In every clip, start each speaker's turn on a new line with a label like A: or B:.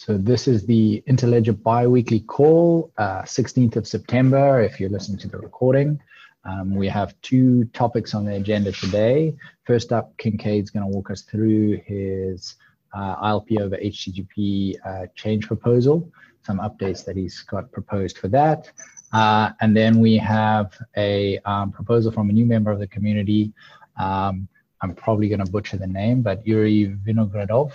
A: So this is the Interledger bi-weekly call, uh, 16th of September, if you're listening to the recording. Um, we have two topics on the agenda today. First up, Kincaid's going to walk us through his uh, ILP over HTTP uh, change proposal, some updates that he's got proposed for that. Uh, and then we have a um, proposal from a new member of the community. Um, I'm probably going to butcher the name, but Yuri Vinogradov,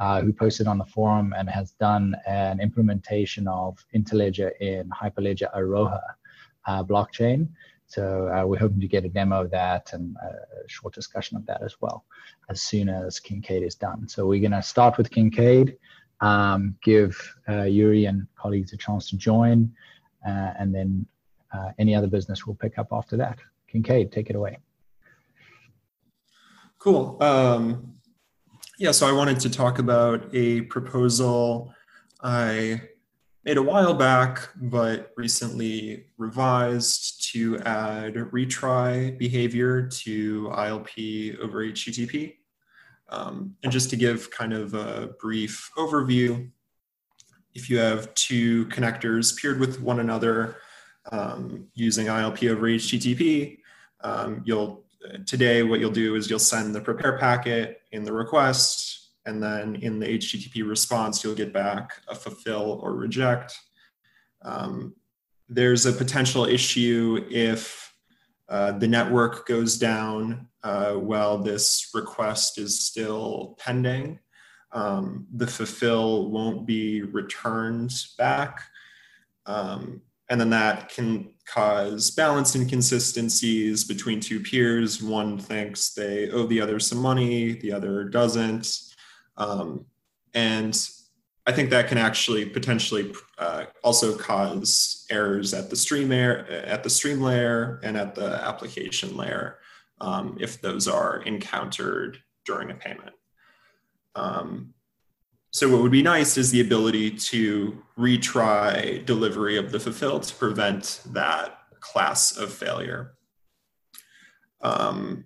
A: uh, who posted on the forum and has done an implementation of Interledger in Hyperledger Iroha uh, blockchain. So uh, we're hoping to get a demo of that and a short discussion of that as well as soon as Kincaid is done. So we're going to start with Kincaid, um, give uh, Yuri and colleagues a chance to join, uh, and then any other business we'll pick up after that. Kincaid, take it away.
B: Cool. Um, yeah, so I wanted to talk about a proposal I made a while back, but recently revised to add retry behavior to ILP over HTTP. Um, and just to give kind of a brief overview, if you have two connectors paired with one another um, using ILP over HTTP, um, you'll today what you'll do is you'll send the prepare packet in the request, and then in the HTTP response, you'll get back a fulfill or reject. Um, there's a potential issue if uh, the network goes down uh, while this request is still pending. Um, the fulfill won't be returned back. Um, and then that can cause balance inconsistencies between two peers. One thinks they owe the other some money, the other doesn't. Um, and I think that can actually potentially uh, also cause errors at the stream layer, at the stream layer and at the application layer um, if those are encountered during a payment. Um, so what would be nice is the ability to retry delivery of the fulfill to prevent that class of failure. Um,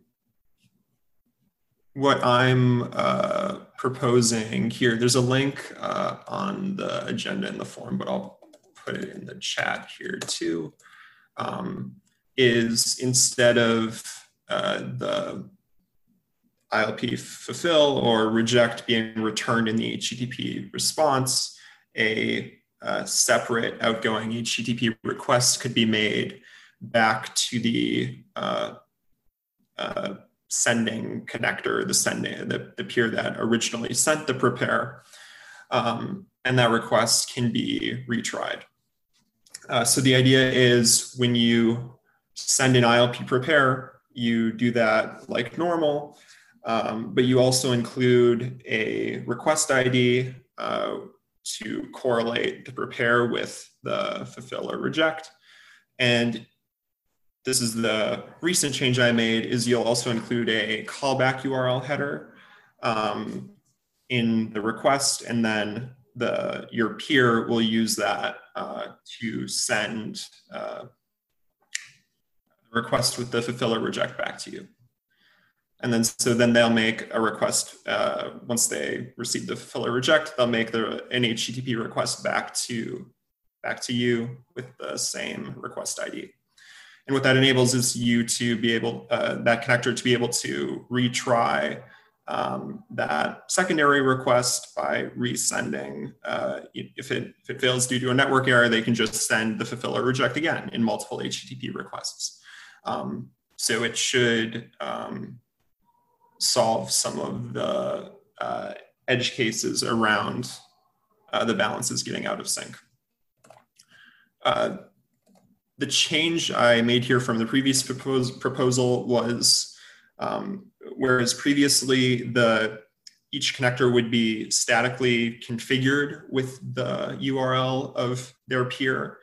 B: what I'm uh, proposing here, there's a link uh, on the agenda in the form, but I'll put it in the chat here too, um, is instead of uh, the ILP fulfill or reject being returned in the HTTP response, a, a separate outgoing HTTP request could be made back to the uh, uh, sending connector, the sending the, the peer that originally sent the prepare, um, and that request can be retried. Uh, so the idea is when you send an ILP prepare, you do that like normal. Um, but you also include a request ID uh, to correlate the prepare with the fulfill or reject. And this is the recent change I made is you'll also include a callback URL header um, in the request and then the your peer will use that uh, to send uh, request with the fulfill or reject back to you and then so then they'll make a request uh, once they receive the fill or reject they'll make the an http request back to back to you with the same request id and what that enables is you to be able uh, that connector to be able to retry um, that secondary request by resending uh, if, it, if it fails due to a network error they can just send the fulfill or reject again in multiple http requests. Um, so it should um, solve some of the uh, edge cases around uh, the balances getting out of sync. Uh, the change I made here from the previous propose, proposal was, um, whereas previously the each connector would be statically configured with the URL of their peer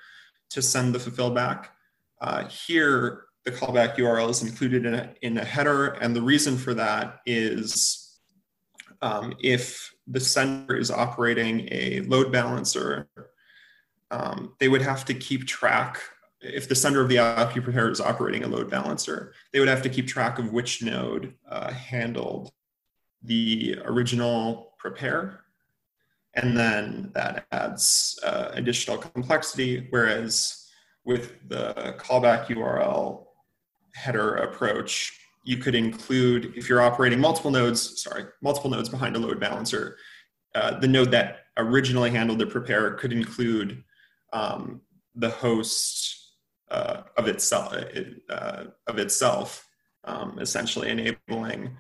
B: to send the fulfill back. Uh, here, the callback URL is included in a, in a header. And the reason for that is um, if the sender is operating a load balancer, um, they would have to keep track. If the sender of the prepare is operating a load balancer, they would have to keep track of which node uh, handled the original prepare. and then that adds uh, additional complexity. Whereas with the callback URL header approach, you could include, if you're operating multiple nodes, sorry, multiple nodes behind a load balancer, uh, the node that originally handled the prepare could include um, the host uh, of itself, uh, of itself, um, essentially enabling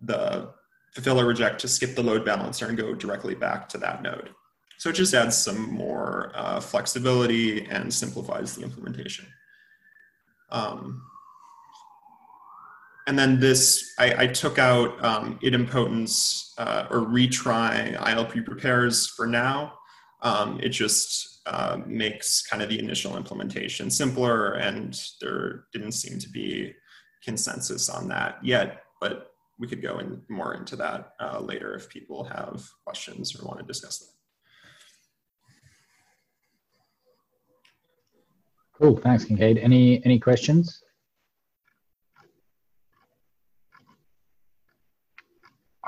B: the fulfill or reject to skip the load balancer and go directly back to that node. So it just adds some more uh, flexibility and simplifies the implementation. Um, and then this, I, I took out um, idempotence uh, or retry ILP prepares for now. Um, it just uh, makes kind of the initial implementation simpler and there didn't seem to be consensus on that yet, but we could go in more into that uh, later if people have questions or want to discuss that.
A: Cool, thanks, Kincaid. Any any questions?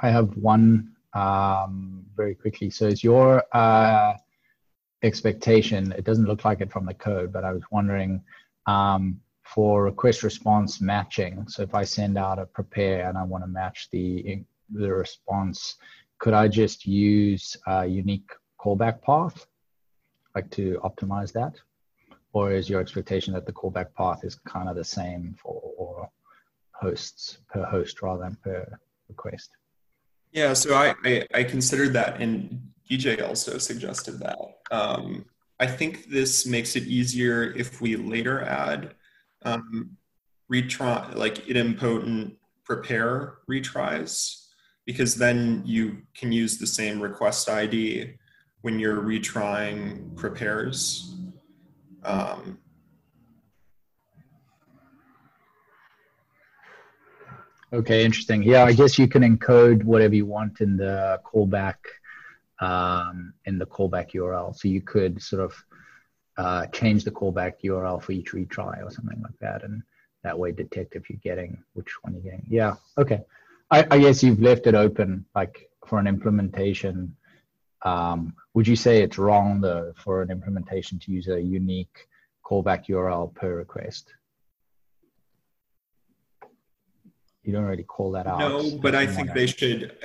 A: I have one um, very quickly. So is your uh, expectation, it doesn't look like it from the code, but I was wondering um, for request response matching. So if I send out a prepare and I want to match the, the response, could I just use a unique callback path, like to optimize that? Or is your expectation that the callback path is kind of the same for or hosts per host rather than per request?
B: Yeah, so I, I, I considered that, and DJ also suggested that. Um, I think this makes it easier if we later add um, retry, like idempotent prepare retries, because then you can use the same request ID when you're retrying prepares. Um,
A: Okay, interesting. Yeah, I guess you can encode whatever you want in the callback um, in the callback URL. So you could sort of uh, change the callback URL for each retry or something like that, and that way detect if you're getting which one you're getting. Yeah. Okay. I, I guess you've left it open, like for an implementation. Um, would you say it's wrong though for an implementation to use a unique callback URL per request? You don't really call that out.
B: No, but I think they should.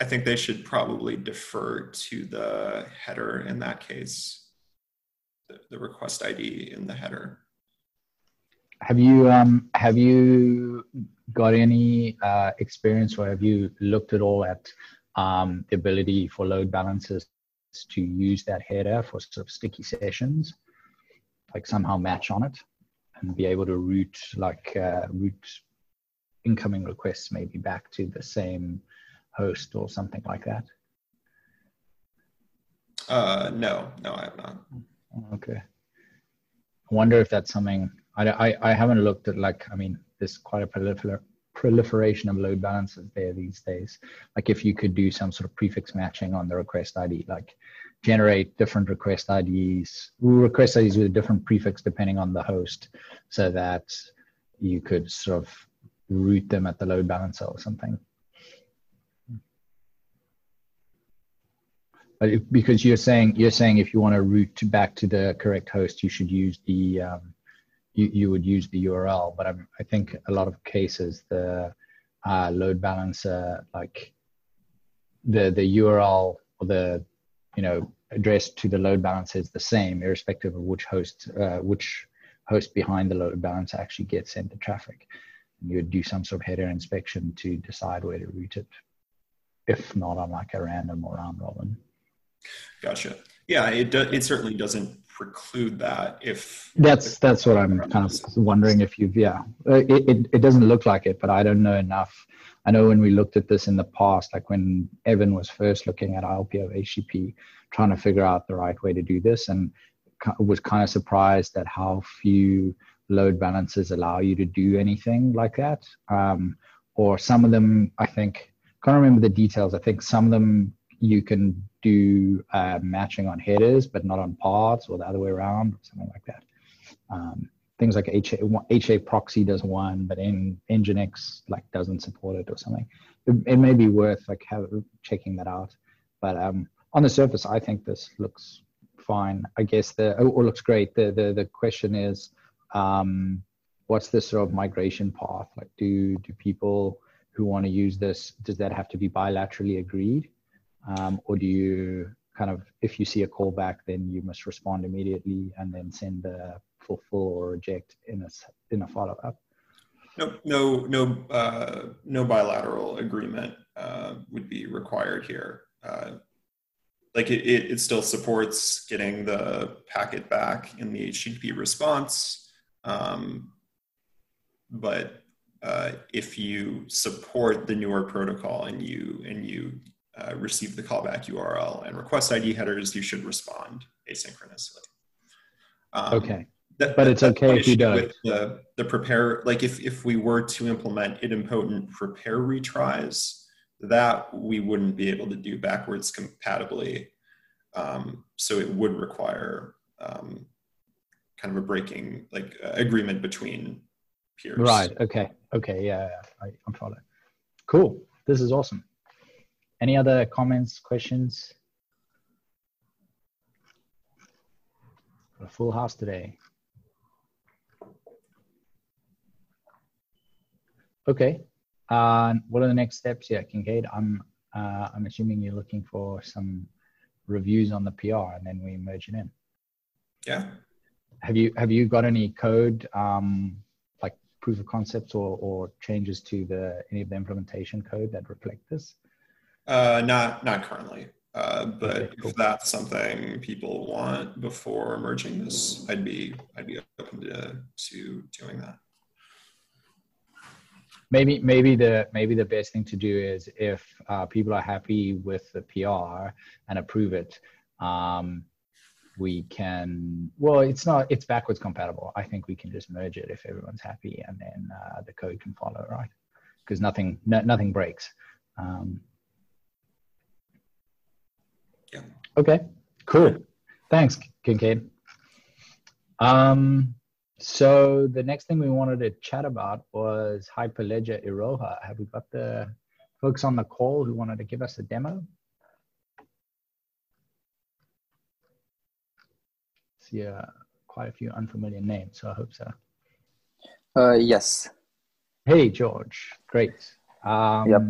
B: I think they should probably defer to the header in that case, the, the request ID in the header.
A: Have you um, have you got any uh, experience, or have you looked at all at um, the ability for load balancers to use that header for sort of sticky sessions, like somehow match on it, and be able to route like uh, route incoming requests maybe back to the same host or something like that?
B: Uh, no, no, I have not.
A: Okay. I wonder if that's something I, I, I haven't looked at like, I mean, there's quite a prolifer, proliferation of load balancers there these days. Like if you could do some sort of prefix matching on the request ID, like generate different request IDs, request IDs with a different prefix depending on the host so that you could sort of route them at the load balancer or something. But because you're saying you're saying if you want to route back to the correct host, you should use the um, you, you would use the URL. But I'm, I think a lot of cases the uh, load balancer like the the URL or the you know address to the load balancer is the same irrespective of which host uh, which host behind the load balancer actually gets sent the traffic you would do some sort of header inspection to decide where to route it, if not on like a random or round robin.
B: Gotcha. Yeah, it do, it certainly doesn't preclude that if
A: that's that's what I'm kind of wondering if you've yeah uh, it, it, it doesn't look like it but I don't know enough I know when we looked at this in the past like when Evan was first looking at ILP of HTTP trying to figure out the right way to do this and was kind of surprised at how few load balancers allow you to do anything like that. Um, or some of them, I think, can't remember the details. I think some of them you can do uh, matching on headers, but not on paths, or the other way around, or something like that. Um, things like HA, HA proxy does one, but in Nginx like doesn't support it or something. It, it may be worth like have, checking that out. but um, on the surface, I think this looks fine. I guess the oh, looks great. The the the question is, um, what's the sort of migration path? Like, do do people who want to use this does that have to be bilaterally agreed, um, or do you kind of if you see a callback, then you must respond immediately and then send the fulfill or reject in a in a follow up?
B: No, no, no, uh, no bilateral agreement uh, would be required here. Uh, like it, it, it, still supports getting the packet back in the HTTP response. Um, but uh, if you support the newer protocol and you and you uh, receive the callback URL and request ID headers, you should respond asynchronously.
A: Um, okay. That, but it's okay if you don't. With
B: the, the prepare, like if, if we were to implement idempotent prepare retries, that we wouldn't be able to do backwards compatibly. Um, so it would require um, kind of a breaking like uh, agreement between peers.
A: Right. Okay. Okay. Yeah. I, I'm following. Cool. This is awesome. Any other comments, questions? Got A full house today. Okay. Uh, what are the next steps here, Kincaid? I'm uh, I'm assuming you're looking for some reviews on the PR, and then we merge it in.
B: Yeah.
A: Have you have you got any code um, like proof of concepts or, or changes to the any of the implementation code that reflect this?
B: Uh, not not currently, uh, but okay, cool. if that's something people want before merging this, I'd be I'd be open to to doing that
A: maybe maybe the maybe the best thing to do is if uh, people are happy with the PR and approve it, um, we can. Well, it's not. It's backwards compatible. I think we can just merge it if everyone's happy, and then uh, the code can follow, right? Because nothing no, nothing breaks. Um,
B: yeah.
A: Okay. Cool. Thanks, Kincaid. Um, so the next thing we wanted to chat about was Hyperledger Iroha. Have we got the folks on the call who wanted to give us a demo? See uh, quite a few unfamiliar names, so I hope so.
C: Uh, yes.
A: Hey, George. Great. Um,
C: yep.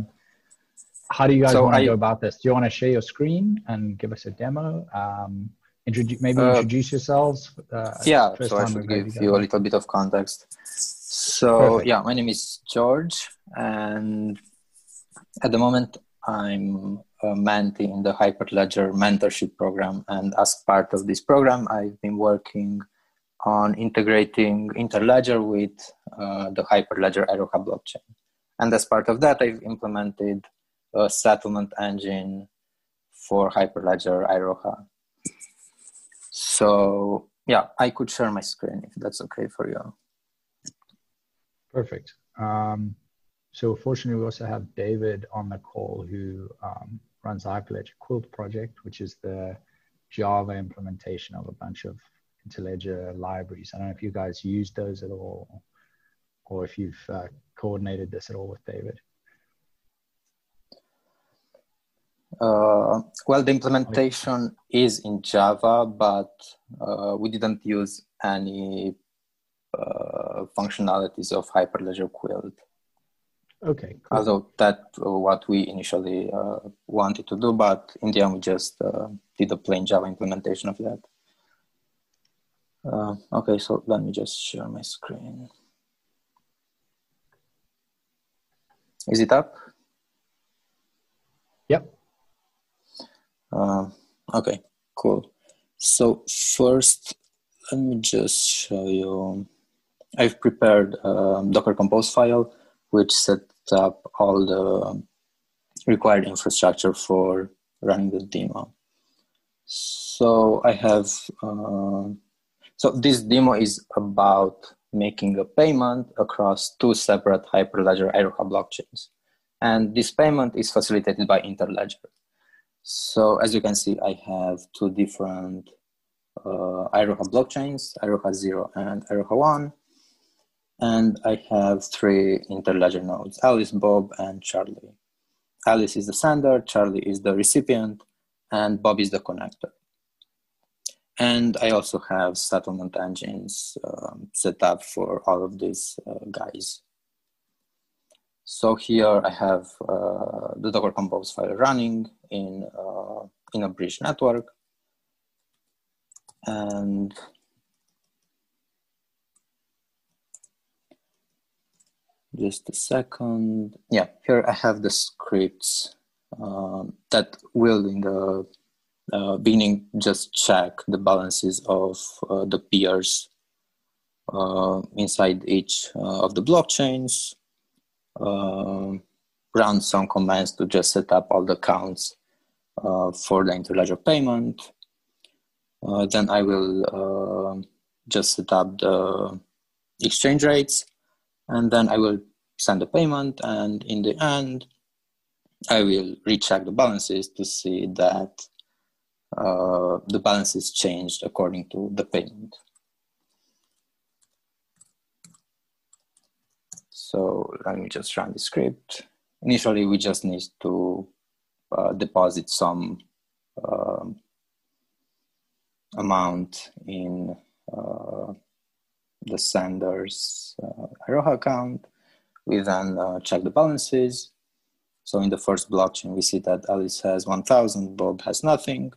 A: How do you guys so want to I, go about this? Do you want to share your screen and give us a demo? Um, introduce maybe uh, introduce yourselves
C: uh, yeah so i should give you a little bit of context so Perfect. yeah my name is george and at the moment i'm mentee in the hyperledger mentorship program and as part of this program i've been working on integrating interledger with uh, the hyperledger iroha blockchain and as part of that i've implemented a settlement engine for hyperledger iroha so yeah, I could share my screen if that's okay for you.
A: Perfect. Um, so fortunately, we also have David on the call who um, runs Hyperledger Quilt project, which is the Java implementation of a bunch of Interledger libraries. I don't know if you guys use those at all, or if you've uh, coordinated this at all with David.
C: Uh, well, the implementation is in Java, but uh, we didn't use any uh, functionalities of Hyperledger Quilt.
A: Okay.
C: Cool. Although that uh, what we initially uh, wanted to do, but in the end we just uh, did a plain Java implementation of that. okay, so let me just share my screen. Is it up?
A: Yep.
C: Uh, okay, cool. So first, let me just show you. I've prepared a Docker Compose file, which sets up all the required infrastructure for running the demo. So I have, uh, so this demo is about making a payment across two separate Hyperledger Iroha blockchains. And this payment is facilitated by Interledger. So as you can see, I have two different uh, Iroha blockchains, Iroha 0 and Iroha 1. And I have three interledger nodes, Alice, Bob, and Charlie. Alice is the sender, Charlie is the recipient, and Bob is the connector. And I also have settlement engines um, set up for all of these uh, guys. So here I have uh, the Docker Compose file running in, uh, in a bridge network. And just a second. Yeah, here I have the scripts um, that will in the uh, beginning just check the balances of uh, the peers uh, inside each uh, of the blockchains, um, run some commands to just set up all the counts uh, for the interledger payment. Uh, then I will just set up the exchange rates and then I will send the payment and in the end I will recheck the balances to see that uh, the balance is changed according to the payment. So let me just run the script. Initially, we just need to uh, deposit some uh, amount in uh, the sender's uh, Iroha account. We then uh, check the balances. So in the first blockchain, we see that Alice has 1,000, Bob has nothing.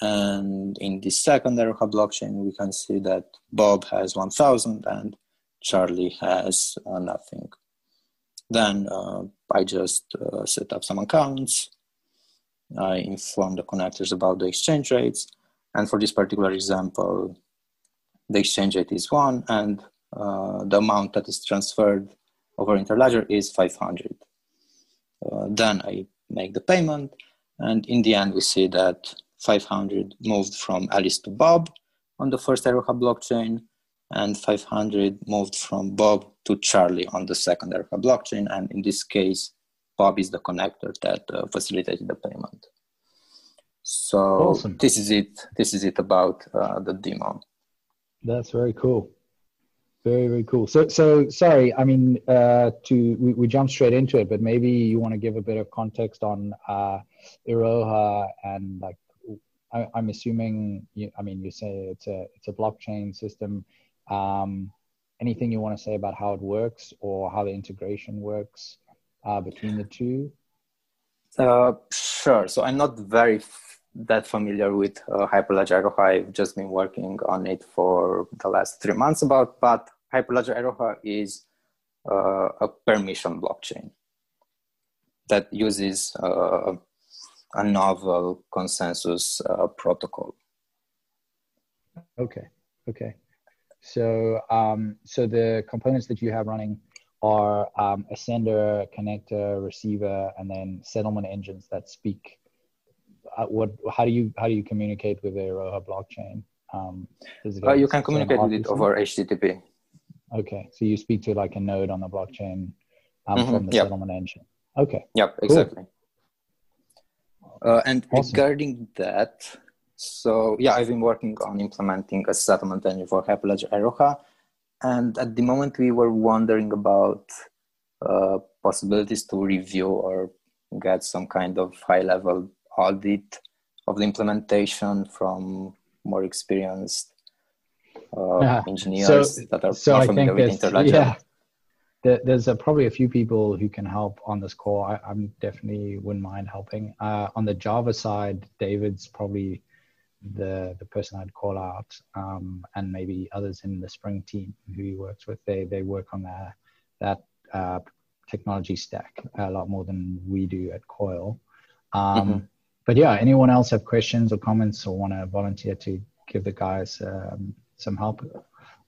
C: And in the second Iroha blockchain, we can see that Bob has 1,000 and Charlie has uh, nothing. Then uh, I just uh, set up some accounts. I inform the connectors about the exchange rates. And for this particular example, the exchange rate is one and uh, the amount that is transferred over interledger is 500. Uh, then I make the payment and in the end we see that 500 moved from Alice to Bob on the first Iroha blockchain and 500 moved from Bob to Charlie on the second Iroha blockchain. And in this case, Bob is the connector that uh, facilitated the payment. So awesome. this is it. This is it about uh, the demo.
A: That's very cool. Very very cool. So so sorry. I mean, uh, to we, we jump straight into it, but maybe you want to give a bit of context on uh, Iroha and like I, am assuming. You, I mean, you say it's a it's a blockchain system. Um, anything you want to say about how it works or how the integration works uh, between the two?
C: Uh, sure. So I'm not very that familiar with uh, Hyperledger. I've just been working on it for the last three months about, but Hyperledger Iroha is uh, a permission blockchain that uses uh, a novel consensus uh, protocol.
A: Okay. Okay. So, um, so the components that you have running are um, a sender, connector, receiver, and then settlement engines that speak. Uh, what? How do you how do you communicate with the Iroha blockchain? Um,
C: uh, you can communicate with it over HTTP.
A: Okay, so you speak to like a node on the blockchain um, mm-hmm. from the yep. settlement engine. Okay.
C: Yep. Exactly. Uh, and awesome. regarding that, so yeah, I've been working on implementing a settlement engine for Hyperledger Iroha. And at the moment we were wondering about uh, possibilities to review or get some kind of high level audit of the implementation from more experienced uh, yeah. engineers so, that are so more familiar with Interledger. Yeah
A: there's a, probably a few people who can help on this call. I, am definitely wouldn't mind helping. Uh, on the Java side, David's probably the the person I'd call out, um, and maybe others in the Xpring team who he works with. They they work on that that uh, technology stack a lot more than we do at Coil. Um, mm-hmm. But yeah, anyone else have questions or comments or want to volunteer to give the guys um, some help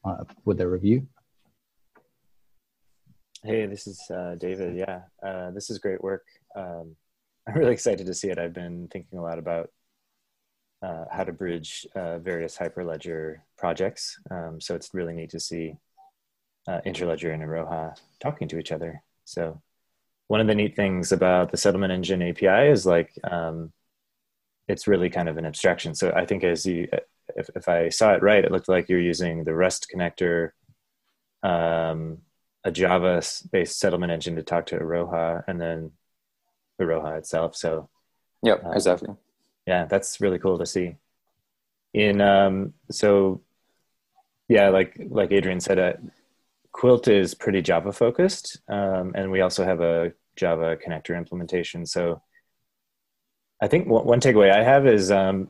A: uh, with the review?
D: Hey, this is uh, David. Yeah, uh, this is great work. Um, I'm really excited to see it. I've been thinking a lot about uh, how to bridge uh, various Hyperledger projects. Um, so it's really neat to see uh, Interledger and Iroha talking to each other. So one of the neat things about the settlement engine API is like um, it's really kind of an abstraction. So I think as you, if, if I saw it right, it looked like you're using the REST connector um, a Java based settlement engine to talk to Iroha and then Iroha itself. So
C: yeah, uh, exactly.
D: Yeah, that's really cool to see. In um, so, yeah, like like Adrian said, uh, Quilt is pretty Java focused, um, and we also have a Java connector implementation. So, I think one takeaway I have is um,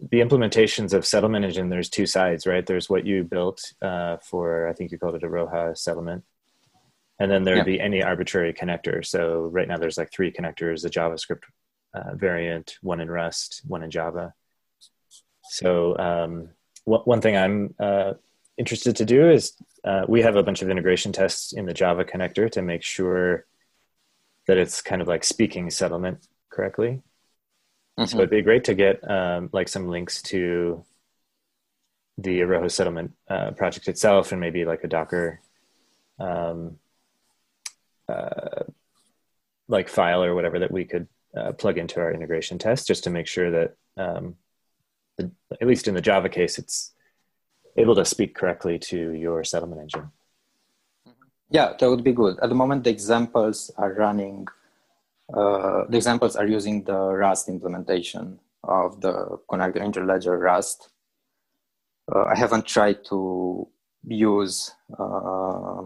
D: the implementations of settlement engine. There's two sides, right? There's what you built uh, for, I think you called it Iroha settlement, and then there'd yeah. be any arbitrary connector. So right now there's like three connectors: a JavaScript uh, variant, one in Rust, one in Java. So um, one thing I'm uh, interested to do is uh, we have a bunch of integration tests in the Java connector to make sure that it's kind of like speaking settlement correctly. Mm-hmm. So it'd be great to get um, like some links to the Iroha settlement uh, project itself and maybe like a Docker um, uh, like file or whatever that we could uh, plug into our integration test just to make sure that um, the, at least in the Java case, it's able to speak correctly to your settlement engine.
C: Yeah, that would be good. At the moment, the examples are running, the examples are using the Rust implementation of the connector interledger Rust. Uh, I haven't tried to use uh,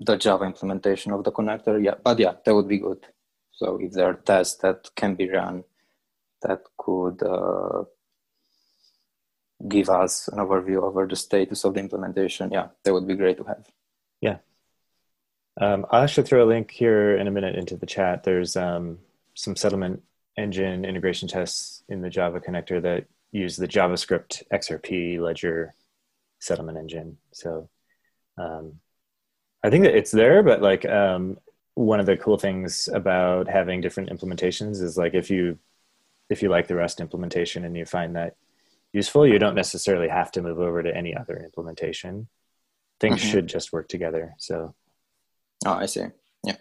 C: the Java implementation of the connector yet, but yeah, that would be good. So if there are tests that can be run that could uh, give us an overview over the status of the implementation, yeah, that would be great to have.
D: Yeah. Um, I'll actually throw a link here in a minute into the chat. There's um, some settlement engine integration tests in the Java connector that use the JavaScript XRP ledger settlement engine. So um, I think that it's there, but like um, one of the cool things about having different implementations is like if you if you like the Rust implementation and you find that useful, you don't necessarily have to move over to any other implementation. Things mm-hmm. should just work together. So,
C: oh, I see. Yeah.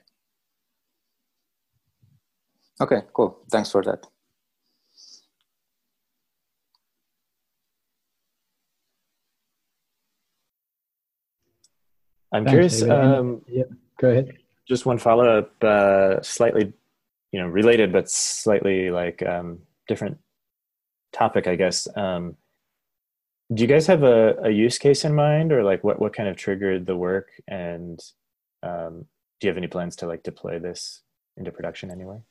C: Okay, cool. Thanks for that.
D: I'm Thanks, curious. Um,
A: yeah, go ahead.
D: Just one follow up, uh, slightly, you know, related but slightly like um, different topic, I guess. Um, do you guys have a, a use case in mind, or like what what kind of triggered the work? And um, do you have any plans to like deploy this into production anywhere?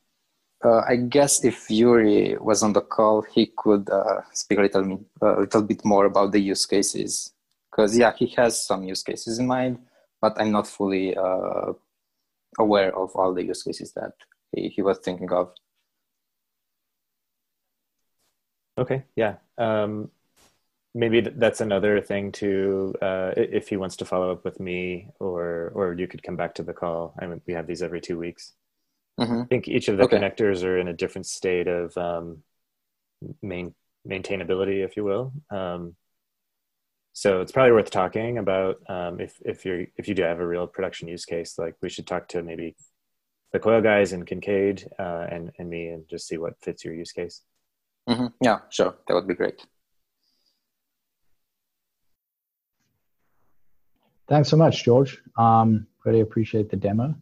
C: Uh, I guess if Yuri was on the call, he could uh, speak a little, a little bit more about the use cases. Because yeah, he has some use cases in mind, but I'm not fully uh, aware of all the use cases that he, he was thinking of.
D: Okay, yeah. Um, maybe that's another thing to uh, if he wants to follow up with me, or or you could come back to the call. I mean, we have these every two weeks. Mm-hmm. I think each of the okay. connectors are in a different state of um, main maintainability, if you will. Um, so it's probably worth talking about um, if if you if you do have a real production use case. Like we should talk to maybe the coil guys and Kincaid uh, and and me and just see what fits your use case.
C: Mm-hmm. Yeah, sure, that would be great.
A: Thanks so much, George. Um, really appreciate the demo.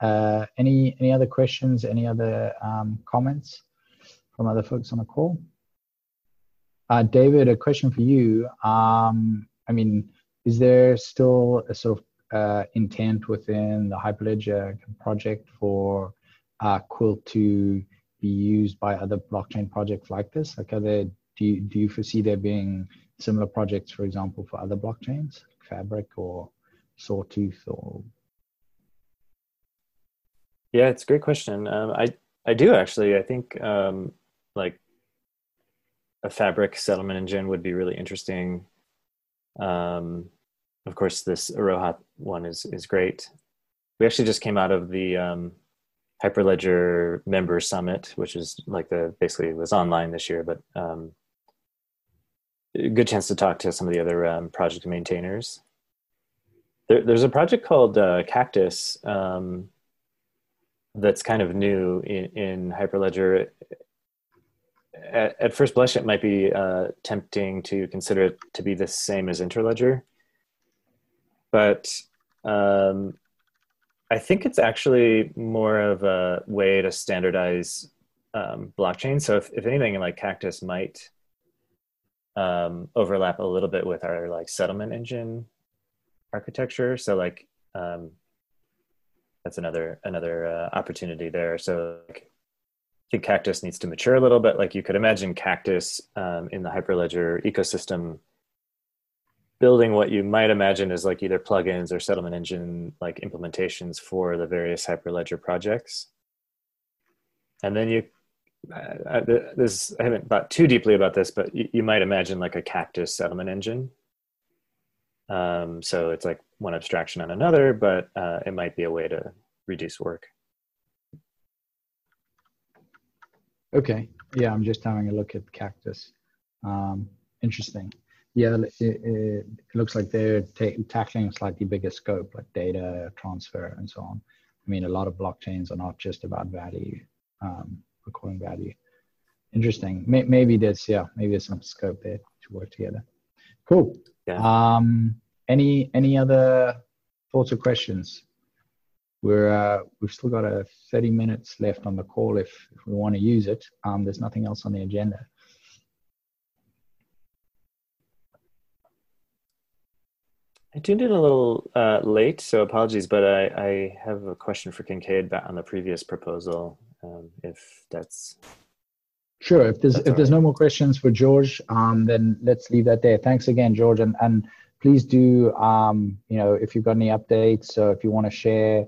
A: Uh, any any other questions? Any other um, comments from other folks on the call? Uh, David, a question for you. Um, I mean, is there still a sort of uh, intent within the Hyperledger project for uh, Quilt to be used by other blockchain projects like this? Like, are there, do you, do you foresee there being similar projects, for example, for other blockchains, Fabric or Sawtooth or?
D: Yeah, it's a great question. Um, I I do actually. I think um, like a fabric settlement engine would be really interesting. Um, of course, this Iroha one is is great. We actually just came out of the um, Hyperledger Member Summit, which is like the basically was online this year, but um, good chance to talk to some of the other um, project maintainers. There, there's a project called uh, Cactus um, that's kind of new in, in Hyperledger at, at, first blush, it might be uh, tempting to consider it to be the same as Interledger, but um, I think it's actually more of a way to standardize um, blockchain. So if, if anything, like Cactus might um, overlap a little bit with our like settlement engine architecture. So like um, that's another another uh, opportunity there. So like, I think Cactus needs to mature a little bit. Like you could imagine Cactus um, in the Hyperledger ecosystem building what you might imagine as like either plugins or settlement engine like implementations for the various Hyperledger projects. And then you, uh, this I haven't thought too deeply about this, but you, you might imagine like a Cactus settlement engine. Um, so it's like one abstraction on another, but uh, it might be a way to reduce work.
A: Okay. Yeah, I'm just having a look at Cactus. Um, interesting yeah, it, it, looks like they're tackling a slightly bigger scope, like data transfer and so on. I mean, a lot of blockchains are not just about value, um, recording value. Interesting. May, maybe there's yeah, maybe there's some scope there to work together. Cool. Yeah. Um, any any other thoughts or questions? We're uh, we've still got a 30 minutes left on the call if, if we want to use it. Um, there's nothing else on the agenda.
D: I tuned in a little uh, late, so apologies, but I, I, have a question for Kincaid on the previous proposal, um, if that's
A: sure. If there's if right. there's no more questions for George, um, then let's leave that there. Thanks again, George, and and please do um, you know if you've got any updates, so if you want to share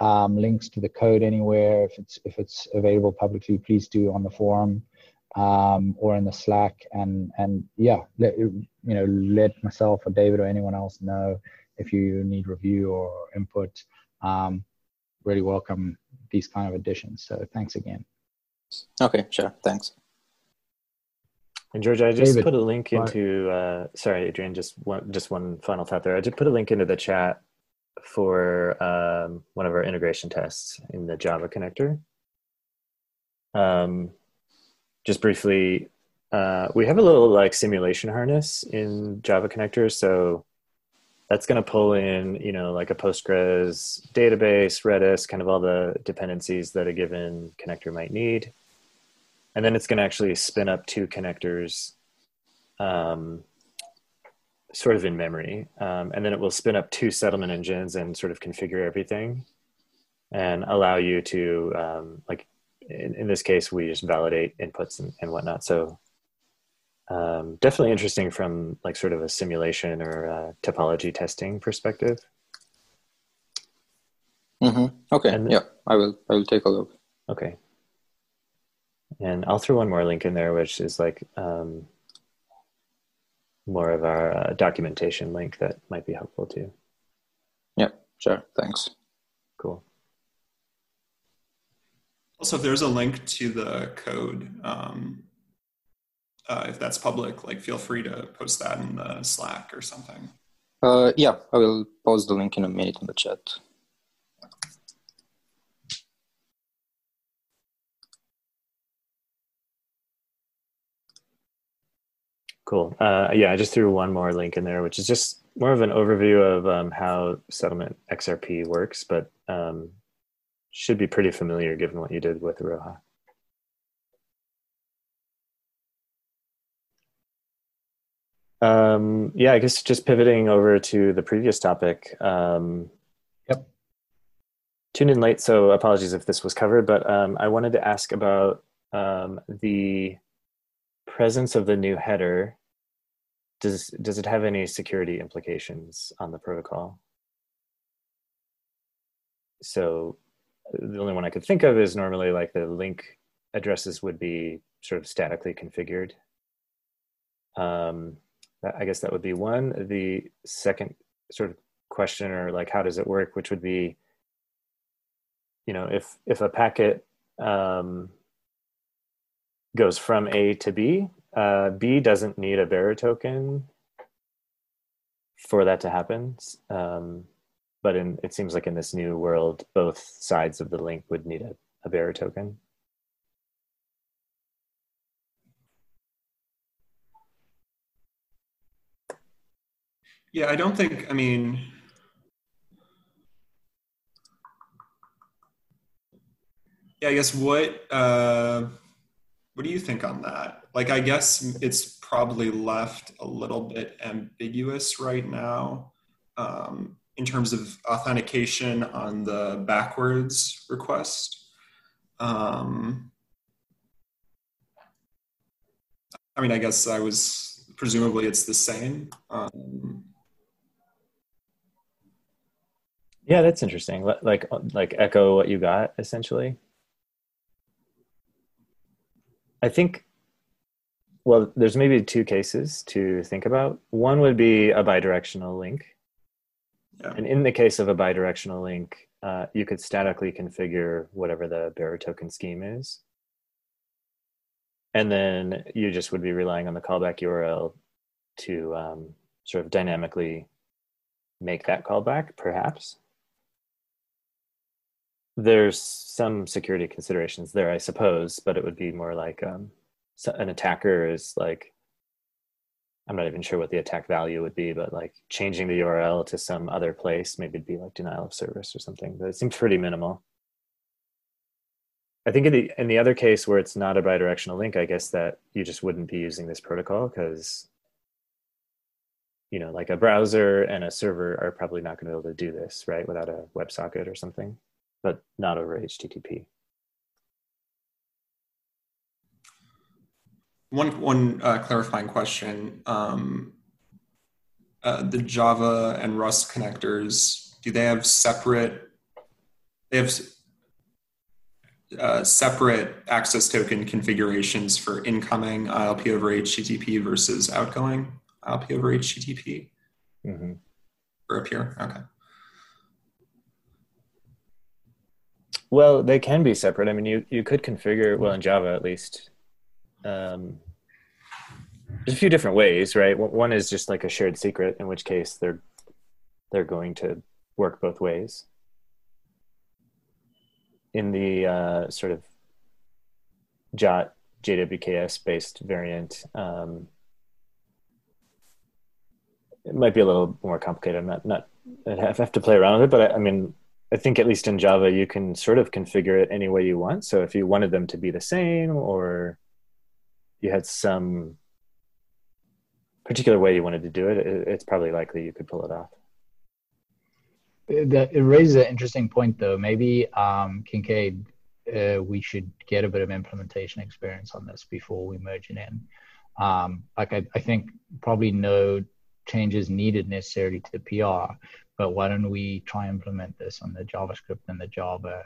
A: um, links to the code anywhere, if it's if it's available publicly, please do on the forum um, or in the Slack, and and yeah, let, you know, let myself or David or anyone else know if you need review or input. Um, really welcome these kind of additions. So thanks again.
C: Okay, sure. Thanks.
D: And George, I just David, put a link into. Uh, sorry, Adrian. Just one, just one final thought there. I just put a link into the chat for um, one of our integration tests in the Java connector. Um, just briefly, uh, we have a little like simulation harness in Java connectors. So that's going to pull in, you know, like a Postgres database, Redis, kind of all the dependencies that a given connector might need. And then it's going to actually spin up two connectors um, sort of in memory. Um, and then it will spin up two settlement engines and sort of configure everything and allow you to um, like in, in this case, we just validate inputs and, and whatnot. So um, definitely interesting from like sort of a simulation or a topology testing perspective.
C: Mm-hmm. Okay. And, yeah, I will. I will take a look.
D: Okay. And I'll throw one more link in there, which is like um, more of our uh, documentation link that might be helpful too.
C: Yeah. Sure. Thanks.
D: Cool.
B: Also, if there's a link to the code, um, uh, if that's public, like feel free to post that in the Slack or something.
C: Uh, yeah, I will post the link in a minute in the chat.
D: Cool. Uh, yeah, I just threw one more link in there, which is just more of an overview of um, how settlement XRP works, but um, should be pretty familiar given what you did with Iroha. Um, yeah, I guess just pivoting over to the previous topic. Um,
A: yep.
D: Tuned in late, so apologies if this was covered, but um, I wanted to ask about um, the presence of the new header. Does does it have any security implications on the protocol? So the only one I could think of is normally like the link addresses would be sort of statically configured. Um, I guess that would be one. The second sort of question or like how does it work, which would be, you know, if if a packet um, goes from A to B, uh, B doesn't need a bearer token for that to happen. Um, but in, it seems like in this new world, both sides of the link would need a, a bearer token.
B: Yeah, I don't think, I mean, yeah, I guess what, uh, what do you think on that? Like, I guess it's probably left a little bit ambiguous right now um, in terms of authentication on the backwards request. Um, I mean, I guess I was presumably it's the same. Um,
D: yeah, that's interesting. Like, like echo what you got essentially. I think, well, there's maybe two cases to think about. One would be a bidirectional link. Yeah. And in the case of a bidirectional link, uh, you could statically configure whatever the bearer token scheme is. And then you just would be relying on the callback URL to um, sort of dynamically make that callback, perhaps. There's some security considerations there, I suppose, but it would be more like um, an attacker is like, I'm not even sure what the attack value would be, but like changing the URL to some other place, maybe it'd be like denial of service or something. But it seems pretty minimal. I think in the in the other case where it's not a bidirectional link, I guess that you just wouldn't be using this protocol because you know, like a browser and a server are probably not going to be able to do this, right, without a WebSocket or something but not over HTTP.
B: One one uh, clarifying question: um, uh, the Java and Rust connectors do they have separate? They have uh, separate access token configurations for incoming ILP over HTTP versus outgoing ILP over HTTP. Mm-hmm. For up here, okay.
D: Well, they can be separate. I mean, you you could configure well in Java at least. Um, there's a few different ways, right? One is just like a shared secret, in which case they're they're going to work both ways. In the uh, sort of JOT JWKS based variant, um, it might be a little more complicated. I'm not not I have to play around with it, but I, I mean, I think at least in Java, you can sort of configure it any way you want. So if you wanted them to be the same or you had some particular way you wanted to do it, it's probably likely you could pull it off.
A: It raises an interesting point, though. Maybe um, Kincaid, uh, we should get a bit of implementation experience on this before we merge it in. Um, like I, I think probably no changes needed necessarily to the PR, but why don't we try implement this on the JavaScript and the Java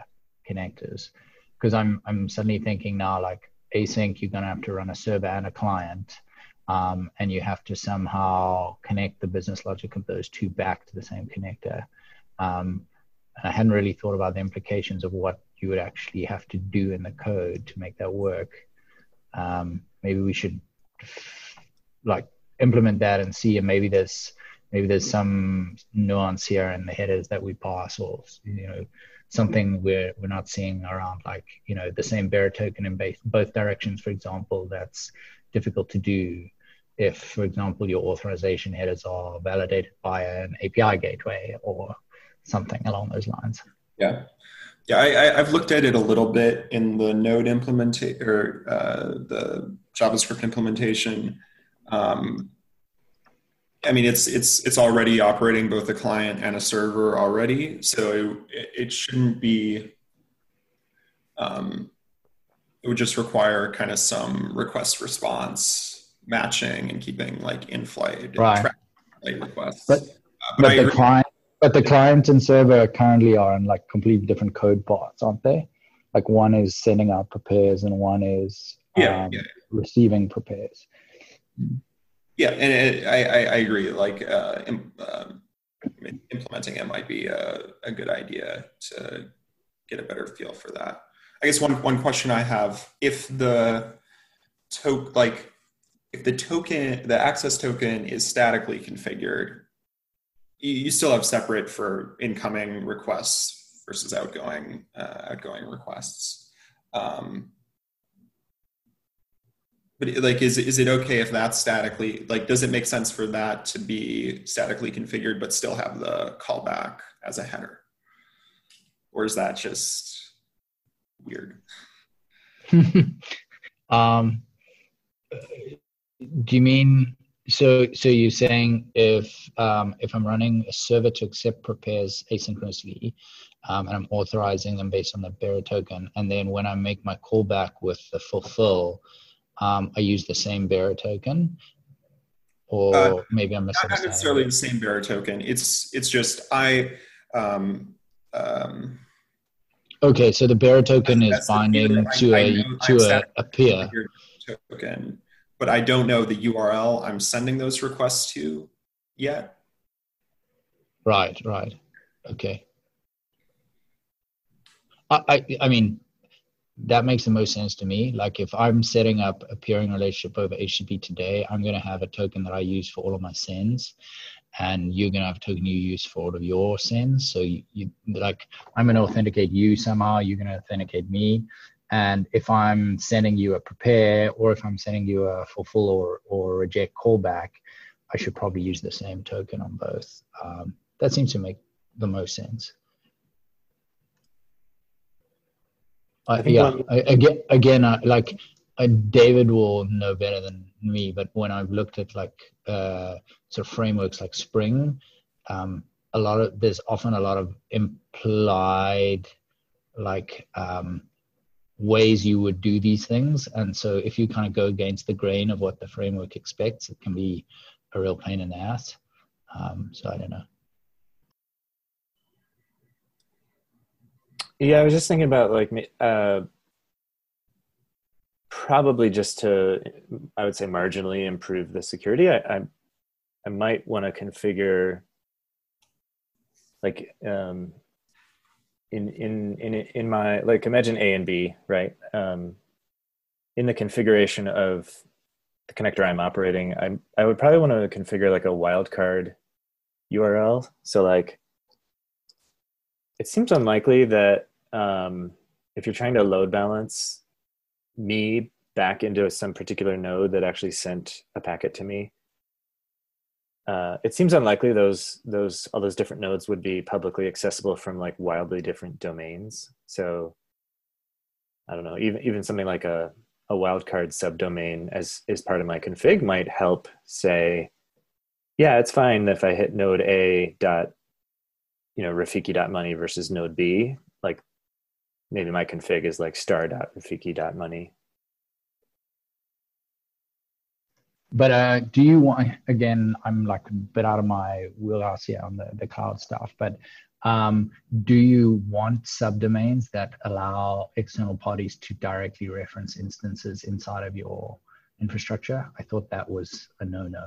A: connectors? Because I'm I'm suddenly thinking now like async, you're gonna have to run a server and a client, um, and you have to somehow connect the business logic of those two back to the same connector. Um, I hadn't really thought about the implications of what you would actually have to do in the code to make that work. Um, maybe we should like implement that and see, and maybe there's maybe there's some nuance here in the headers that we pass or you know something we're we're not seeing around like you know the same bearer token in both both directions for example that's difficult to do if for example your authorization headers are validated by an api gateway or something along those lines.
B: Yeah. Yeah I, have looked at it a little bit in the node implementation or uh, the javascript implementation um, I mean, it's it's it's already operating both a client and a server already, so it, it shouldn't be. Um, it would just require kind of some request response matching and keeping like in flight
A: right.
B: requests.
A: But, uh, but, but the client, but the client and server currently are in like completely different code parts, aren't they? Like one is sending out prepares and one is
B: yeah, um, yeah.
A: receiving prepares.
B: Yeah, and it, I, I agree. Like uh, um, implementing it might be a, a good idea to get a better feel for that. I guess one one question I have: if the token, like, if the token, the access token is statically configured, you, you still have separate for incoming requests versus outgoing uh, outgoing requests. Um, but like, is is it okay if that's statically like? Does it make sense for that to be statically configured but still have the callback as a header, or is that just weird?
A: Um, do you mean so? So you're saying if um, if I'm running a server to accept prepares asynchronously, um, and I'm authorizing them based on the bearer token, and then when I make my callback with the fulfill, um, I use the same bearer token, or uh, maybe I'm
B: not necessarily the same bearer token. It's it's just I. Um, um,
A: okay, so the bearer token is binding to a to a, a peer
B: token, but I don't know the URL I'm sending those requests to yet.
A: Right, right, okay. I, I, I mean, that makes the most sense to me. Like if I'm setting up a peering relationship over HTTP today, I'm going to have a token that I use for all of my sends, and you're going to have a token you use for all of your sends. So you, you like I'm going to authenticate you somehow. You're going to authenticate me. And if I'm sending you a prepare or if I'm sending you a fulfill or, or reject callback, I should probably use the same token on both. Um, that seems to make the most sense. Yeah, I, again, again, uh, like uh, David will know better than me, but when I've looked at like uh, sort of frameworks like Spring, um, a lot of there's often a lot of implied like um, ways you would do these things, and so if you kind of go against the grain of what the framework expects, it can be a real pain in the ass. Um, so I don't know.
D: Yeah, I was just thinking about like uh, probably just to, I would say, marginally improve the security. I I, I might want to configure like um, in in in in my like imagine A and B, right? Um, in the configuration of the connector I'm operating, I I would probably want to configure like a wildcard URL. So like it seems unlikely that um, if you're trying to load balance me back into some particular node that actually sent a packet to me, uh, it seems unlikely those those all those different nodes would be publicly accessible from like wildly different domains. So I don't know, even even something like a a wildcard subdomain as is part of my config might help say, yeah, it's fine if I hit node A dot you know Rafiki dot money versus node B. Like maybe my config is like star dot Rafiki dot money.
A: But uh, do you want again? I'm like a bit out of my wheelhouse here on the, the cloud stuff. But um, do you want subdomains that allow external parties to directly reference instances inside of your infrastructure? I thought that was a no-no.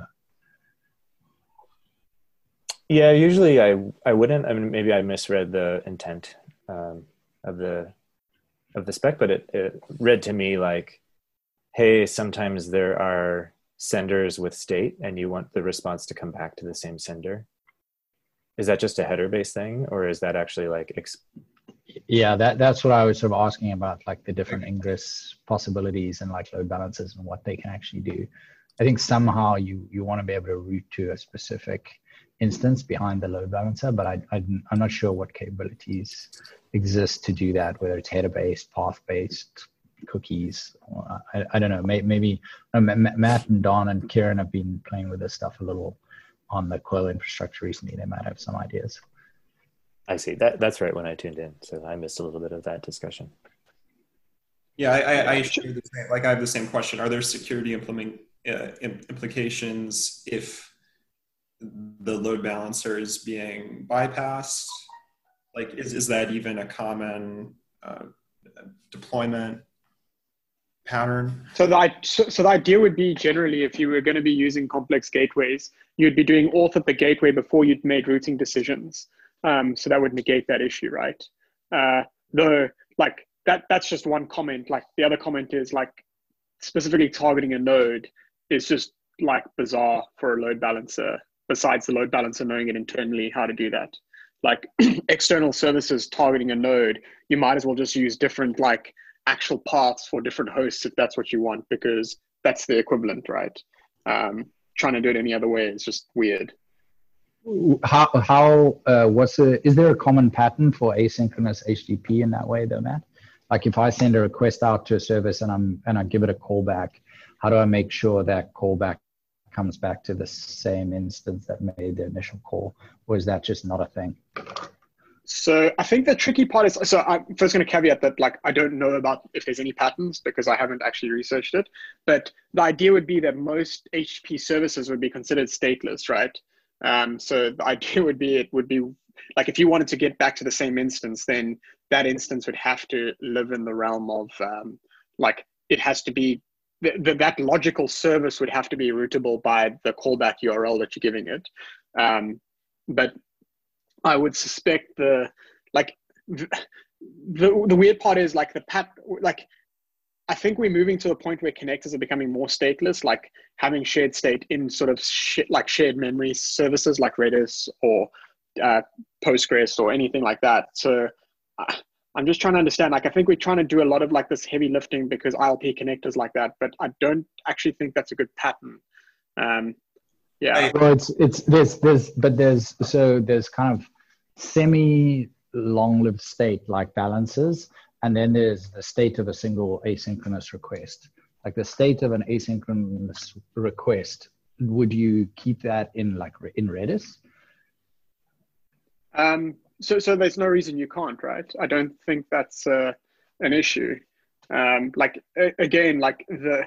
D: Yeah, usually I I wouldn't. I mean, maybe I misread the intent um, of the of the spec, but it, it read to me like, hey, sometimes there are senders with state, and you want the response to come back to the same sender. Is that just a header based thing, or is that actually like?
A: yeah, that that's what I was sort of asking about, like the different ingress possibilities and like load balances and what they can actually do. I think somehow you you want to be able to route to a specific instance behind the load balancer, but I, I, am not sure what capabilities exist to do that, whether it's header based, path based, cookies. I, I don't know. Maybe, Matt and Don and Kieran have been playing with this stuff a little on the Coil infrastructure recently. They might have some ideas.
D: I see. That that's right when I tuned in, so I missed a little bit of that discussion.
B: Yeah, I, I, I share the same. Like I have the same question. Are there security implement uh, implications if the load balancer is being bypassed? Like, is, is that even a common uh, deployment pattern?
E: So the, so, so the idea would be generally if you were going to be using complex gateways, you'd be doing auth at the gateway before you'd made routing decisions. Um, so that would negate that issue, right? Uh, though, like that, that's just one comment. Like the other comment is like specifically targeting a node is just like bizarre for a load balancer besides the load balancer knowing it internally how to do that. Like external services targeting a node you might as well just use different like actual paths for different hosts if that's what you want because that's the equivalent right? Um, trying to do it any other way is just weird.
A: How how uh, what's the is there a common pattern for asynchronous http in that way though matt? Like if I send a request out to a service and I'm and I give it a callback, how do I make sure that callback comes back to the same instance that made the initial call, or is that just not a thing?
E: So I think the tricky part is so I'm first going to caveat that like I don't know about if there's any patterns because I haven't actually researched it. But the idea would be that most HTTP services would be considered stateless, right? Um, so the idea would be it would be like if you wanted to get back to the same instance, then that instance would have to live in the realm of um, like it has to be the, that logical service would have to be routable by the callback URL that you're giving it. Um, but I would suspect the like the, the, the weird part is like the pat like I think we're moving to a point where connectors are becoming more stateless, like having shared state in sort of sh- like shared memory services like Redis or uh, Postgres or anything like that. So uh, I'm just trying to understand. Like, I think we're trying to do a lot of like this heavy lifting because ILP connectors like that, but I don't actually think that's a good pattern. Um, yeah.
A: Well, it's it's there's there's but there's so there's kind of semi long-lived state like balances, and then there's the state of a single asynchronous request. Like the state of an asynchronous request, would you keep that in like in Redis?
E: Um, so, so there's no reason you can't, right? I don't think that's uh, an issue. Um, like again, like the,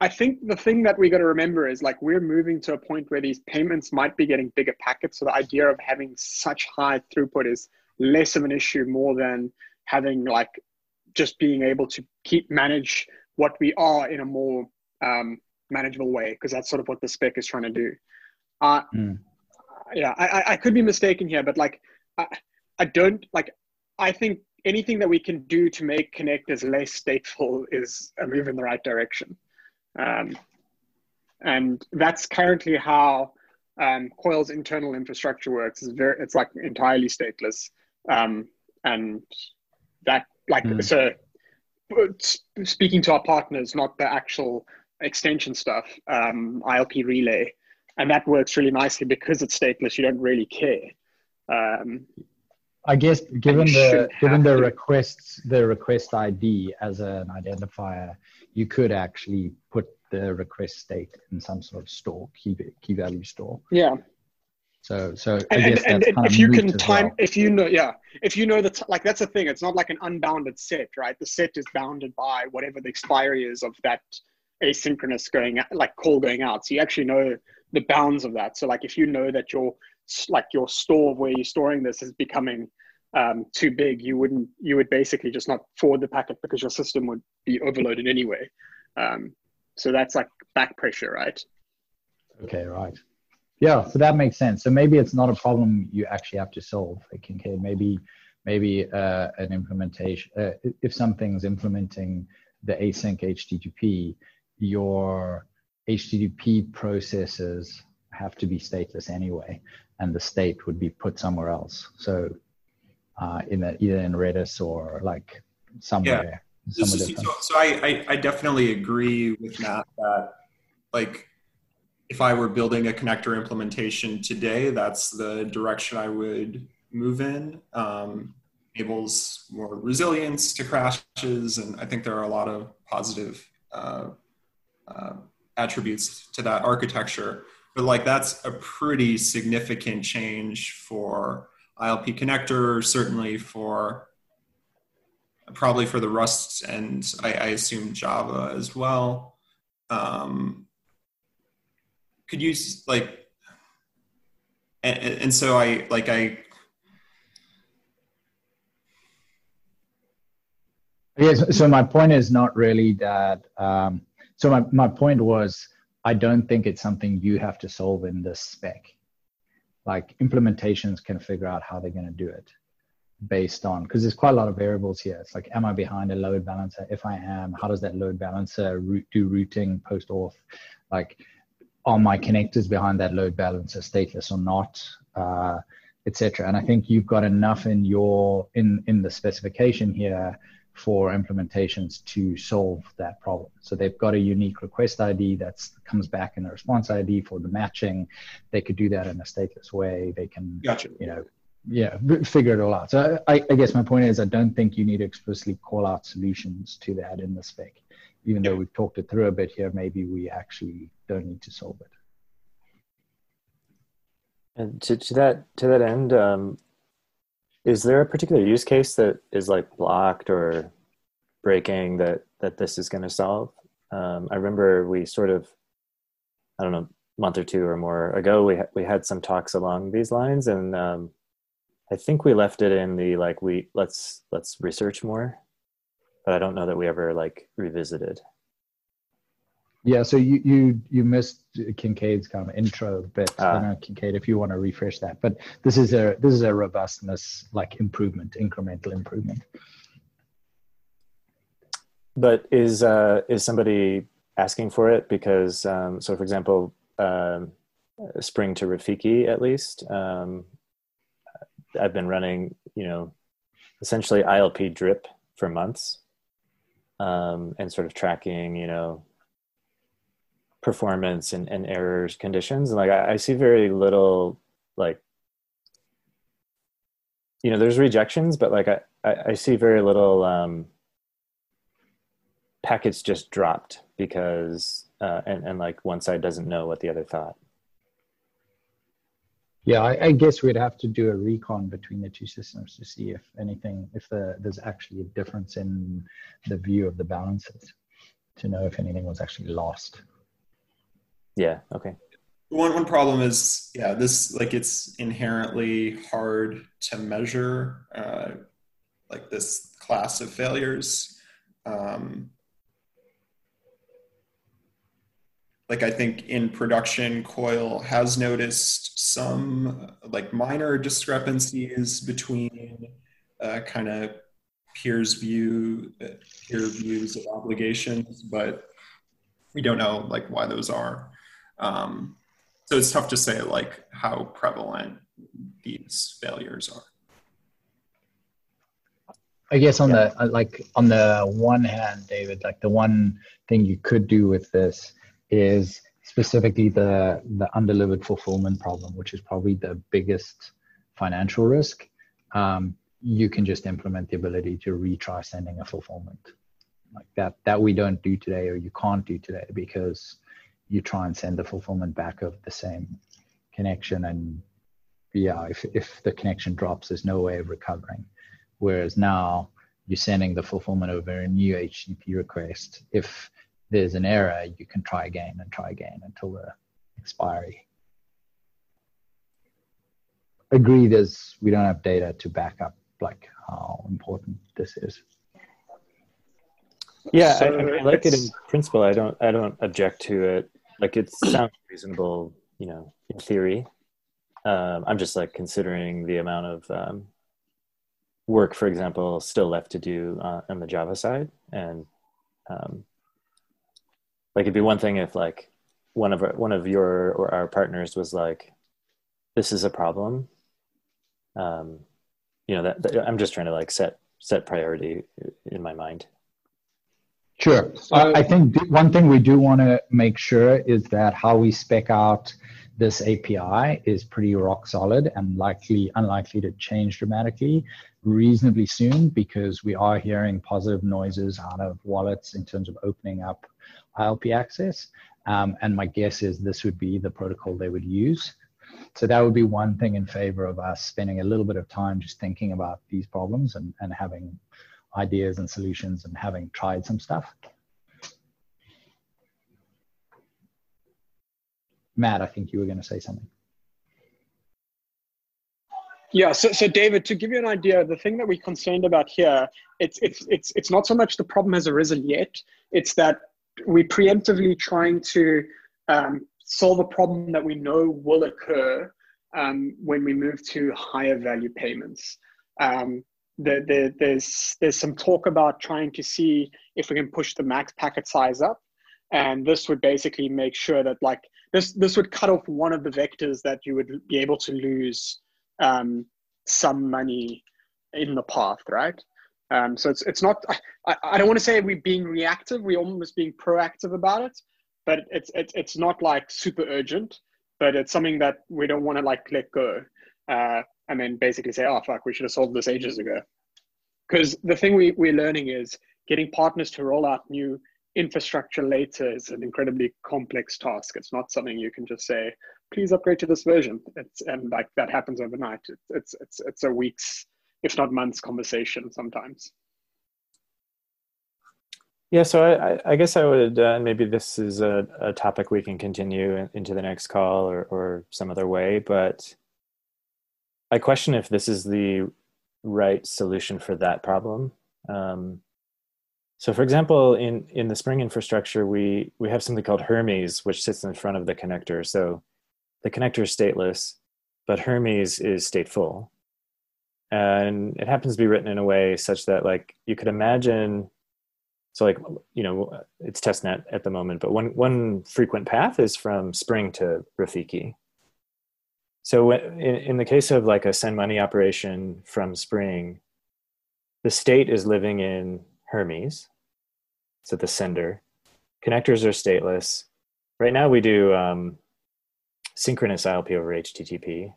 E: I think the thing that we got to remember is like we're moving to a point where these payments might be getting bigger packets. So the idea of having such high throughput is less of an issue more than having like just being able to keep manage what we are in a more um, manageable way because that's sort of what the spec is trying to do. Uh, mm yeah, I, I could be mistaken here, but like, I, I don't like. I think anything that we can do to make connectors less stateful is a move in the right direction, um, and that's currently how um, Coil's internal infrastructure works. It's very, it's like entirely stateless, um, and that like mm. so. Speaking to our partners, not the actual extension stuff, um, ILP relay and that works really nicely because it's stateless. You don't really care. Um,
A: I guess given the given the to. requests the request ID as an identifier, you could actually put the request state in some sort of store key key value store.
E: Yeah.
A: So so
E: and, and, and if you can time well. if you know yeah if you know that like that's the thing it's not like an unbounded set right the set is bounded by whatever the expiry is of that asynchronous going like call going out so you actually know the bounds of that. So like if you know that your like your store where you're storing this is becoming um, too big, you wouldn't you would basically just not forward the packet because your system would be overloaded anyway. Um, so that's like back pressure, right?
A: Okay, right. Yeah, so that makes sense. So maybe it's not a problem you actually have to solve. okay, maybe maybe uh, an implementation uh, if something's implementing the async HTTP, your HTTP processes have to be stateless anyway, and the state would be put somewhere else. So uh, in a, either in Redis or like somewhere. Yeah.
B: somewhere so, so I, I, I definitely agree with Matt that like if I were building a connector implementation today, that's the direction I would move in. Um, enables more resilience to crashes, and I think there are a lot of positive uh, uh, attributes to that architecture. But like that's a pretty significant change for ILP connector, certainly for probably for the Rust and I, I assume Java as well. Um, could you like, and, and so I like I.
A: Yes. So my point is not really that. Um, so my, my point was i don't think it's something you have to solve in this spec. Like implementations can figure out how they're going to do it based on because there's quite a lot of variables here. It's like am i behind a load balancer? If i am how does that load balancer do routing post auth? Like are my connectors behind that load balancer stateless or not? Uh, etc and i think you've got enough in your in in the specification here for implementations to solve that problem. So they've got a unique request ID that comes back in a response ID for the matching. They could do that in a stateless way. They can,
B: gotcha.
A: you know, yeah figure it all out so I, I guess my point is i don't think you need to explicitly call out solutions to that in the spec even though we've talked it through a bit here maybe we actually don't need to solve it
D: and to, to that to that end um, is there a particular use case that is like blocked or breaking that that this is going to solve um, i remember we sort of i don't know month or two or more ago we, ha- we had some talks along these lines and um, I think we left it in the like we let's let's research more, but I don't know that we ever like revisited.
A: Yeah, so you you you missed Kincaid's kind of intro bit. Uh, I don't
D: Ah.
A: know, Kincaid, if you want to refresh that, but this is a this is a robustness like improvement, incremental improvement.
D: But is uh, is somebody asking for it because um, so for example, um, Xpring to Rafiki at least. Um, I've been running, you know, essentially ILP drip for months, um, and sort of tracking, you know, performance and, and errors conditions. And like I, I see very little like you know, there's rejections, but like I, I, I see very little um, packets just dropped because uh, and, and like one side doesn't know what the other thought.
A: Yeah, I, I guess we'd have to do a recon between the two systems to see if anything, if the, there's actually a difference in the view of the balances, to know if anything was actually lost.
D: Yeah. Okay.
B: One one problem is yeah this like it's inherently hard to measure uh, like this class of failures. Um, like I think in production, Coil has noticed some like minor discrepancies between uh, kind of peers view peer views of obligations, but we don't know like why those are. Um, so it's tough to say like how prevalent these failures are.
A: I guess on the uh, like on the one hand, David, like the one thing you could do with this is specifically the the undelivered fulfillment problem, which is probably the biggest financial risk. Um, you can just implement the ability to retry sending a fulfillment like that that we don't do today or you can't do today because you try and send the fulfillment back of the same connection and yeah if, if the connection drops there's no way of recovering whereas now you're sending the fulfillment over a new http request if there's an error you can try again and try again until the expiry agree there's we don't have data to back up like how important this is
D: Yeah,
E: So
D: I, I, like it in principle. I don't. I don't object to it. Like it sounds reasonable, you know, in theory. Um, I'm just like considering the amount of um, work, for example, still left to do uh, on the Java side, and um, like it'd be one thing if like one of our, one of your or our partners was like, "This is a problem." Um, you know, that, that I'm just trying to like set set priority in my mind.
A: Sure. I I think one thing we do want to make sure is that how we spec out this API is pretty rock solid and likely unlikely to change dramatically reasonably soon because we are hearing positive noises out of wallets in terms of opening up ILP access. Um, and my guess is this would be the protocol they would use. So that would be one thing in favor of us spending a little bit of time just thinking about these problems and, and having ideas and solutions and having tried some stuff. Matt, I think you were going to say something.
E: Yeah, so, so David, to give you an idea, the thing that we're concerned about here, it's it's it's it's not so much the problem has arisen yet. It's that we're preemptively trying to um, solve a problem that we know will occur um, when we move to higher value payments. Um, the, the, there's there's some talk about trying to see if we can push the max packet size up, and this would basically make sure that like this this would cut off one of the vectors that you would be able to lose um, some money in the path, right? Um, so it's it's not. I, I don't want to say we're being reactive. We're almost being proactive about it, but it's it's it's not like super urgent. But it's something that we don't want to like let go. Uh, and then basically say, oh, fuck, we should have solved this ages ago. Because the thing we, we're learning is getting partners to roll out new infrastructure later is an incredibly complex task. It's not something you can just say, please upgrade to this version. It's, and like that happens overnight. It's, it's, it's, it's a week's, if not months conversation sometimes.
D: Yeah, so I, I guess I would, uh, maybe this is a, a topic we can continue into the next call or, or some other way, but I question if this is the right solution for that problem. Um, so for example, in, in the Xpring infrastructure, we, we have something called Hermes, which sits in front of the connector. So the connector is stateless, but Hermes is stateful. And it happens to be written in a way such that like you could imagine so like you know it's testnet at the moment but one one frequent path is from Xpring to rafiki so in, in the case of like a send money operation from Xpring the state is living in hermes so the sender connectors are stateless right now we do um, synchronous ilp over http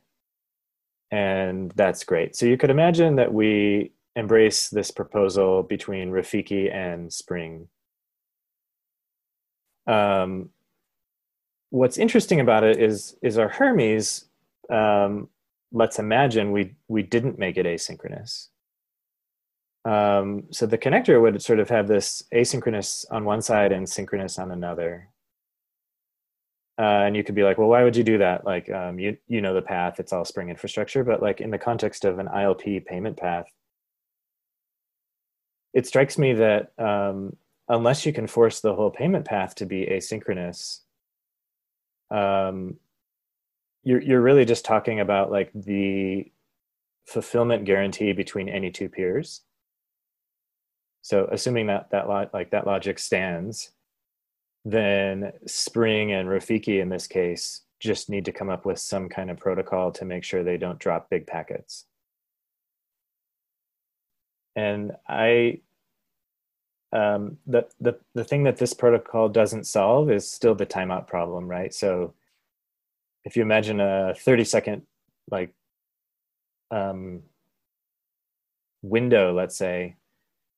D: and that's great so you could imagine that we embrace this proposal between Rafiki and Xpring. Um, what's interesting about it is is our Hermes. Um, let's imagine we we didn't make it asynchronous. Um, so the connector would sort of have this asynchronous on one side and synchronous on another. Uh, and you could be like, well, why would you do that? Like, um, you you know the path; it's all Xpring infrastructure. But like in the context of an ILP payment path, it strikes me that um, unless you can force the whole payment path to be asynchronous, um, you're you're really just talking about like the fulfillment guarantee between any two peers. So assuming that that lo- like that logic stands, then Xpring and Rafiki in this case just need to come up with some kind of protocol to make sure they don't drop big packets and I um, the the the thing that this protocol doesn't solve is still the timeout problem, right? So if you imagine a 30 second like um, window, let's say,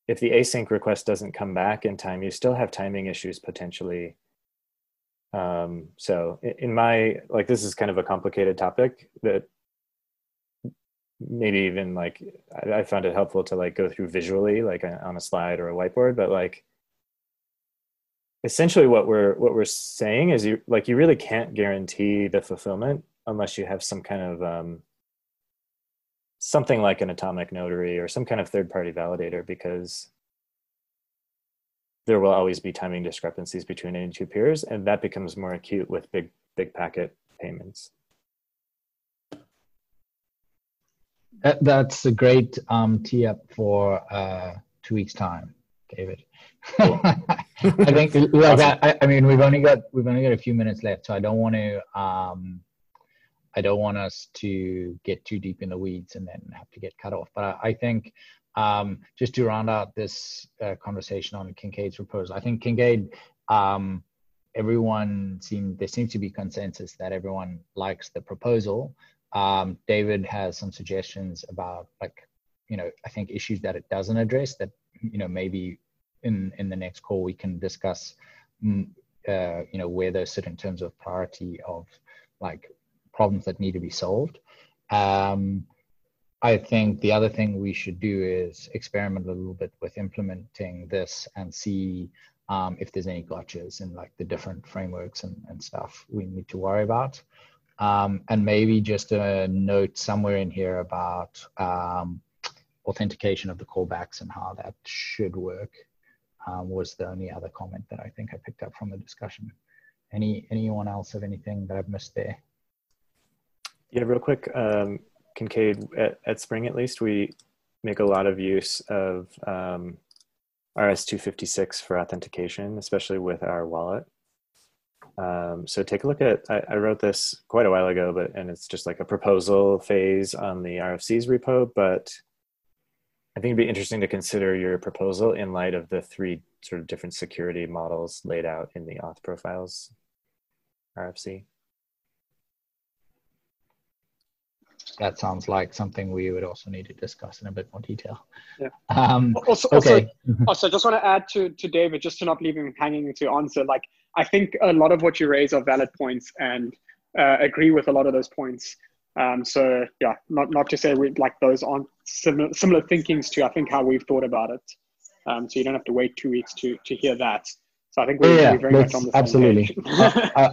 D: if the async request doesn't come back in time, you still have timing issues potentially. Um, so in my like this is kind of a complicated topic that maybe even like I, I found it helpful to like go through visually like on a slide or a whiteboard but like essentially what we're what we're saying is you like you really can't guarantee the fulfillment unless you have some kind of um, something like an atomic notary or some kind of third party validator because there will always be timing discrepancies between any two peers and that becomes more acute with big big packet payments.
A: That, that's a great um, tee up for uh, two weeks time, David. I think like awesome. I, I, mean we've only got we've only got a few minutes left, so I don't want to um, I don't want us to get too deep in the weeds and then have to get cut off. But I, I think um, just to round out this uh, conversation on Kincaid's proposal, I think Kincaid um, everyone seemed there seems to be consensus that everyone likes the proposal um, David has some suggestions about like, you know, I think issues that it doesn't address that, you know, maybe in, in the next call we can discuss, mm, uh, you know, where those sit in terms of priority of like problems that need to be solved. Um, I think the other thing we should do is experiment a little bit with implementing this and see um, if there's any gotchas in like the different frameworks and, and stuff we need to worry about. Um, and maybe just a note somewhere in here about um, authentication of the callbacks and how that should work um, was the only other comment that I think I picked up from the discussion. Any anyone else have anything that I've missed there?
D: Yeah, real quick, um, Kincaid at, at Xpring at least we make a lot of use of um, RS256 for authentication, especially with our wallet. Um, so take a look at, I, I, wrote this quite a while ago, but, and it's just like a proposal phase on the RFC's repo, but I think it'd be interesting to consider your proposal in light of the three sort of different security models laid out in the auth profiles RFC.
A: that sounds like something we would also need to discuss in a bit more detail.
E: Yeah.
A: Um,
E: Also,
A: okay.
E: also, also, just want to add to to David, just to not leave him hanging to answer. Like, I think a lot of what you raise are valid points, and uh, agree with a lot of those points. Um, so yeah, not not to say we like those aren't similar similar thinkings to I think how we've thought about it. Um, so you don't have to wait two weeks to to hear that. So I think we're,
A: Yeah,
E: very much on the same
A: absolutely.
E: page.
A: uh,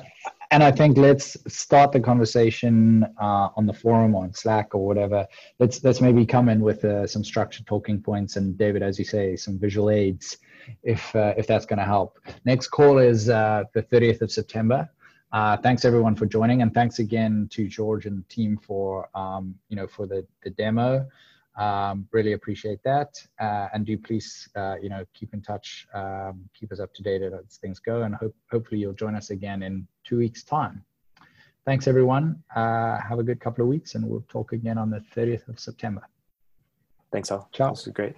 A: and I think let's start the conversation uh, on the forum or on Slack or whatever. Let's let's maybe come in with uh, some structured talking points and David, as you say, some visual aids, if uh, if that's going to help. Next call is uh, the 30th of September. Uh, thanks everyone for joining, and thanks again to George and the team for um, you know for the the demo. Um, really appreciate that, uh, and do please uh, you know keep in touch, um, keep us up to date as things go, and hope hopefully you'll join us again in two weeks' time. Thanks everyone. Uh, have a good couple of weeks, and we'll talk again on the 30th of September.
D: Thanks all.
A: Ciao.
D: This is great.